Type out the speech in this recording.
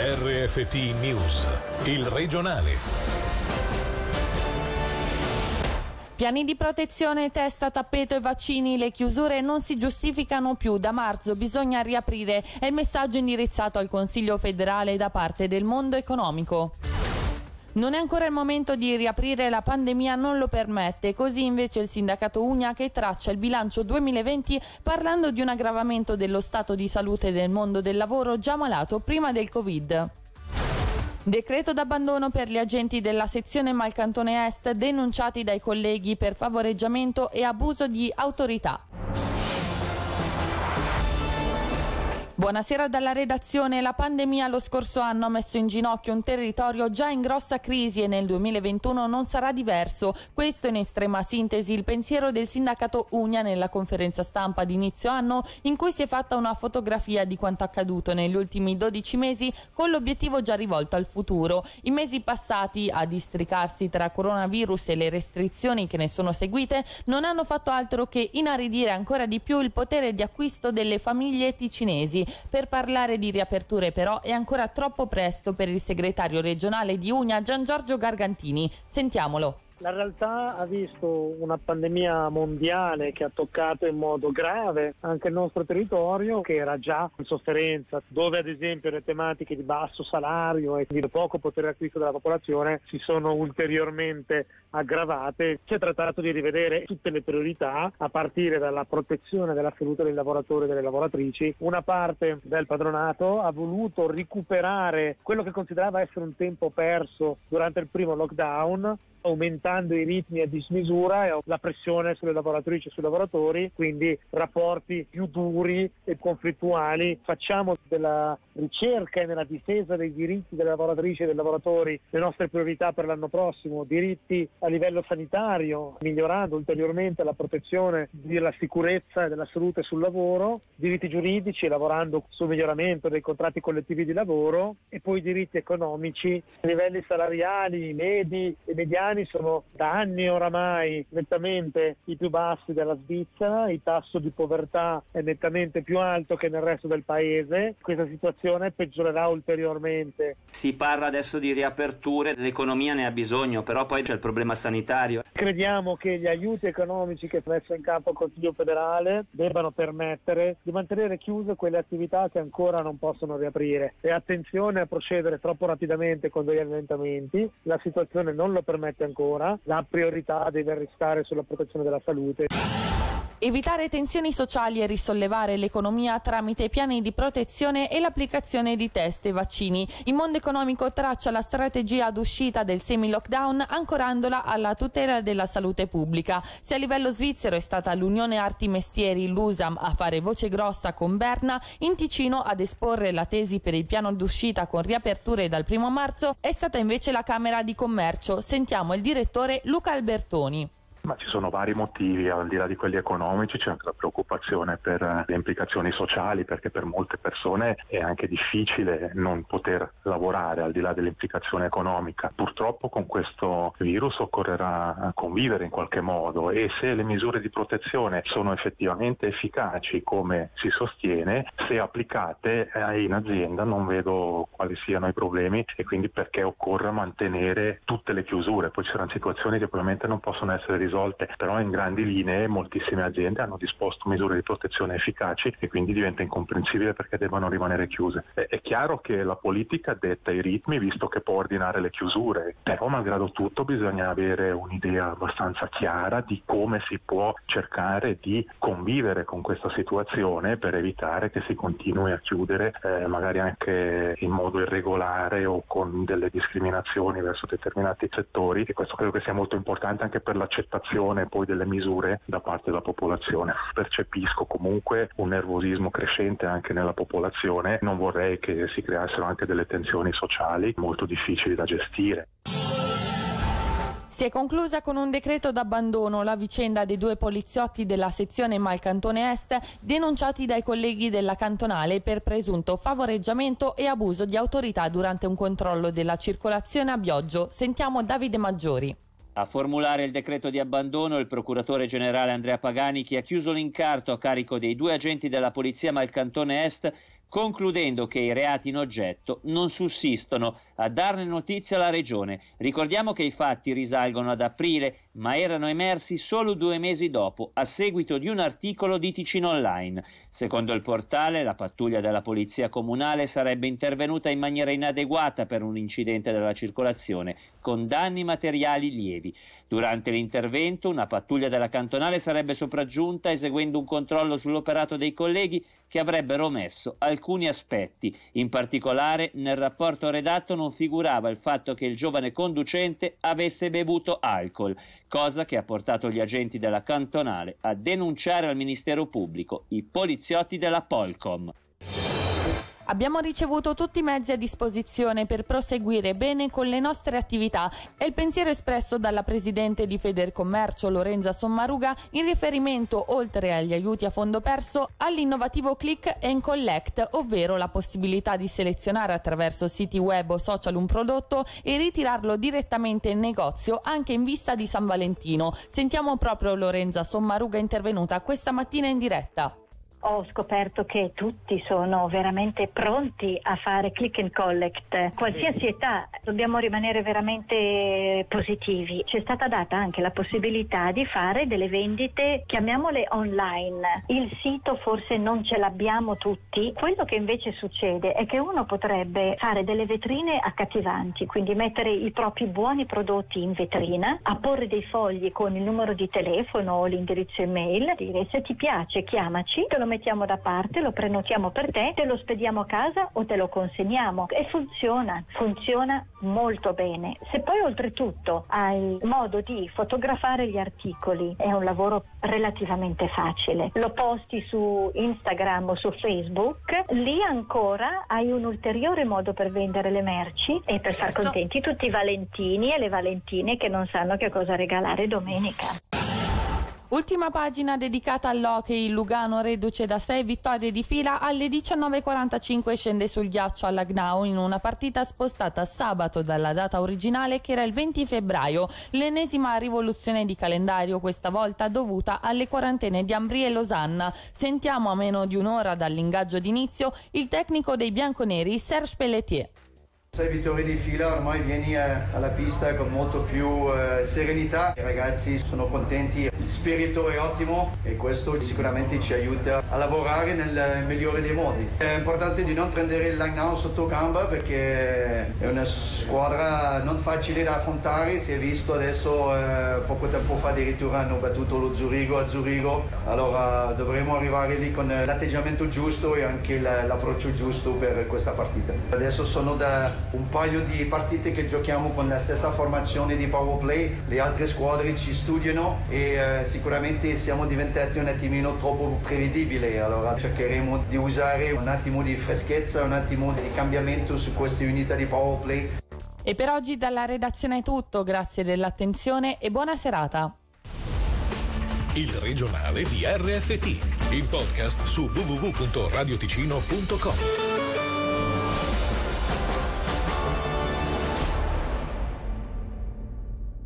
RFT News, il regionale. Piani di protezione, testa, tappeto e vaccini, le chiusure non si giustificano più. Da marzo bisogna riaprire. È il messaggio indirizzato al Consiglio federale da parte del mondo economico. Non è ancora il momento di riaprire, la pandemia non lo permette, così invece il sindacato Unia che traccia il bilancio 2020 parlando di un aggravamento dello stato di salute del mondo del lavoro già malato prima del Covid. Decreto d'abbandono per gli agenti della sezione Malcantone Est denunciati dai colleghi per favoreggiamento e abuso di autorità. Buonasera dalla redazione. La pandemia lo scorso anno ha messo in ginocchio un territorio già in grossa crisi e nel 2021 non sarà diverso. Questo in estrema sintesi il pensiero del sindacato Unia nella conferenza stampa di inizio anno in cui si è fatta una fotografia di quanto accaduto negli ultimi 12 mesi con l'obiettivo già rivolto al futuro. I mesi passati a districarsi tra coronavirus e le restrizioni che ne sono seguite non hanno fatto altro che inaridire ancora di più il potere di acquisto delle famiglie ticinesi. Per parlare di riaperture però è ancora troppo presto per il segretario regionale di Unia Gian Giorgio Gargantini. Sentiamolo. La realtà ha visto una pandemia mondiale che ha toccato in modo grave anche il nostro territorio che era già in sofferenza, dove ad esempio le tematiche di basso salario e di poco potere d'acquisto della popolazione si sono ulteriormente aggravate. Si è trattato di rivedere tutte le priorità a partire dalla protezione della salute dei lavoratori e delle lavoratrici. Una parte del padronato ha voluto recuperare quello che considerava essere un tempo perso durante il primo lockdown aumentando i ritmi a dismisura e la pressione sulle lavoratrici e sui lavoratori, quindi rapporti più duri e conflittuali. Facciamo della ricerca e nella difesa dei diritti delle lavoratrici e dei lavoratori le nostre priorità per l'anno prossimo, diritti a livello sanitario, migliorando ulteriormente la protezione della sicurezza e della salute sul lavoro, diritti giuridici, lavorando sul miglioramento dei contratti collettivi di lavoro e poi diritti economici, livelli salariali medi e mediani sono da anni oramai nettamente i più bassi della Svizzera, il tasso di povertà è nettamente più alto che nel resto del paese, questa situazione peggiorerà ulteriormente. Si parla adesso di riaperture, l'economia ne ha bisogno, però poi c'è il problema sanitario. Crediamo che gli aiuti economici che ha messo in campo il Consiglio federale debbano permettere di mantenere chiuse quelle attività che ancora non possono riaprire e attenzione a procedere troppo rapidamente con degli allentamenti, la situazione non lo permette ancora, la priorità deve restare sulla protezione della salute. Evitare tensioni sociali e risollevare l'economia tramite piani di protezione e l'applicazione di test e vaccini. Il mondo economico traccia la strategia d'uscita del semi-lockdown ancorandola alla tutela della salute pubblica. Se a livello svizzero è stata l'Unione Arti Mestieri, l'USAM, a fare voce grossa con Berna, in Ticino ad esporre la tesi per il piano d'uscita con riaperture dal primo marzo è stata invece la Camera di Commercio. Sentiamo il direttore Luca Albertoni. Ma ci sono vari motivi, al di là di quelli economici c'è anche la preoccupazione per eh, le implicazioni sociali perché per molte persone è anche difficile non poter lavorare al di là dell'implicazione economica. Purtroppo con questo virus occorrerà convivere in qualche modo e se le misure di protezione sono effettivamente efficaci come si sostiene, se applicate eh, in azienda non vedo quali siano i problemi e quindi perché occorra mantenere tutte le chiusure. Poi ci saranno situazioni che probabilmente non possono essere risolte risolte, però in grandi linee moltissime aziende hanno disposto misure di protezione efficaci e quindi diventa incomprensibile perché devono rimanere chiuse. È chiaro che la politica detta i ritmi visto che può ordinare le chiusure, però malgrado tutto bisogna avere un'idea abbastanza chiara di come si può cercare di convivere con questa situazione per evitare che si continui a chiudere eh, magari anche in modo irregolare o con delle discriminazioni verso determinati settori e questo credo che sia molto importante anche per l'accettazione accettazione poi delle misure da parte della popolazione. Percepisco comunque un nervosismo crescente anche nella popolazione, non vorrei che si creassero anche delle tensioni sociali molto difficili da gestire. Si è conclusa con un decreto d'abbandono la vicenda dei due poliziotti della sezione Malcantone Est denunciati dai colleghi della cantonale per presunto favoreggiamento e abuso di autorità durante un controllo della circolazione a Bioggio. Sentiamo Davide Maggiori. A formulare il decreto di abbandono il procuratore generale Andrea Pagani che ha chiuso l'incarto a carico dei due agenti della polizia Malcantone Est concludendo che i reati in oggetto non sussistono. A darne notizia la Regione. Ricordiamo che i fatti risalgono ad aprile, ma erano emersi solo due mesi dopo, a seguito di un articolo di Ticino Online. Secondo il portale, la pattuglia della Polizia Comunale sarebbe intervenuta in maniera inadeguata per un incidente della circolazione, con danni materiali lievi. Durante l'intervento, una pattuglia della cantonale sarebbe sopraggiunta eseguendo un controllo sull'operato dei colleghi che avrebbero omesso alcuni aspetti. In particolare, nel rapporto redatto non figurava il fatto che il giovane conducente avesse bevuto alcol, cosa che ha portato gli agenti della cantonale a denunciare al Ministero Pubblico i poliziotti della Polcom. Abbiamo ricevuto tutti i mezzi a disposizione per proseguire bene con le nostre attività è il pensiero espresso dalla presidente di Federcommercio Lorenza Sommaruga in riferimento, oltre agli aiuti a fondo perso, all'innovativo click and collect, ovvero la possibilità di selezionare attraverso siti web o social un prodotto e ritirarlo direttamente in negozio anche in vista di San Valentino. Sentiamo proprio Lorenza Sommaruga intervenuta questa mattina in diretta ho scoperto che tutti sono veramente pronti a fare click and collect, qualsiasi età, dobbiamo rimanere veramente positivi. Ci è stata data anche la possibilità di fare delle vendite, chiamiamole online. Il sito forse non ce l'abbiamo tutti, quello che invece succede è che uno potrebbe fare delle vetrine accattivanti, quindi mettere i propri buoni prodotti in vetrina, apporre dei fogli con il numero di telefono o l'indirizzo email, dire se ti piace chiamaci, te lo mettiamo da parte, lo prenotiamo per te, te lo spediamo a casa o te lo consegniamo e funziona, funziona molto bene. Se poi oltretutto hai modo di fotografare gli articoli, è un lavoro relativamente facile. Lo posti su Instagram o su Facebook, lì ancora hai un ulteriore modo per vendere le merci e per certo. far contenti tutti i valentini e le valentine che non sanno che cosa regalare domenica. Ultima pagina dedicata all'hockey, Lugano reduce da 6 vittorie di fila, alle 19.45 scende sul ghiaccio alla Gnau in una partita spostata sabato dalla data originale che era il 20 febbraio, l'ennesima rivoluzione di calendario questa volta dovuta alle quarantene di Ambri e Losanna. Sentiamo a meno di un'ora dall'ingaggio d'inizio il tecnico dei bianconeri Serge Pelletier. Sei vittorie di fila, ormai vieni eh, alla pista con molto più eh, serenità. I ragazzi sono contenti, il spirito è ottimo e questo sicuramente ci aiuta a lavorare nel migliore dei modi. È importante di non prendere il Langnau sotto gamba perché è una squadra non facile da affrontare. Si è visto adesso, eh, poco tempo fa addirittura hanno battuto lo Zurigo a Zurigo. Allora dovremo arrivare lì con l'atteggiamento giusto e anche l'approccio giusto per questa partita. Adesso sono da un paio di partite che giochiamo con la stessa formazione di power play, le altre squadre ci studiano e eh, sicuramente siamo diventati un attimino troppo prevedibili, allora cercheremo di usare un attimo di freschezza, un attimo di cambiamento su queste unità di power play. E per oggi dalla redazione è tutto, grazie dell'attenzione e buona serata. Il regionale di RFT, il podcast su www.radioticino.com.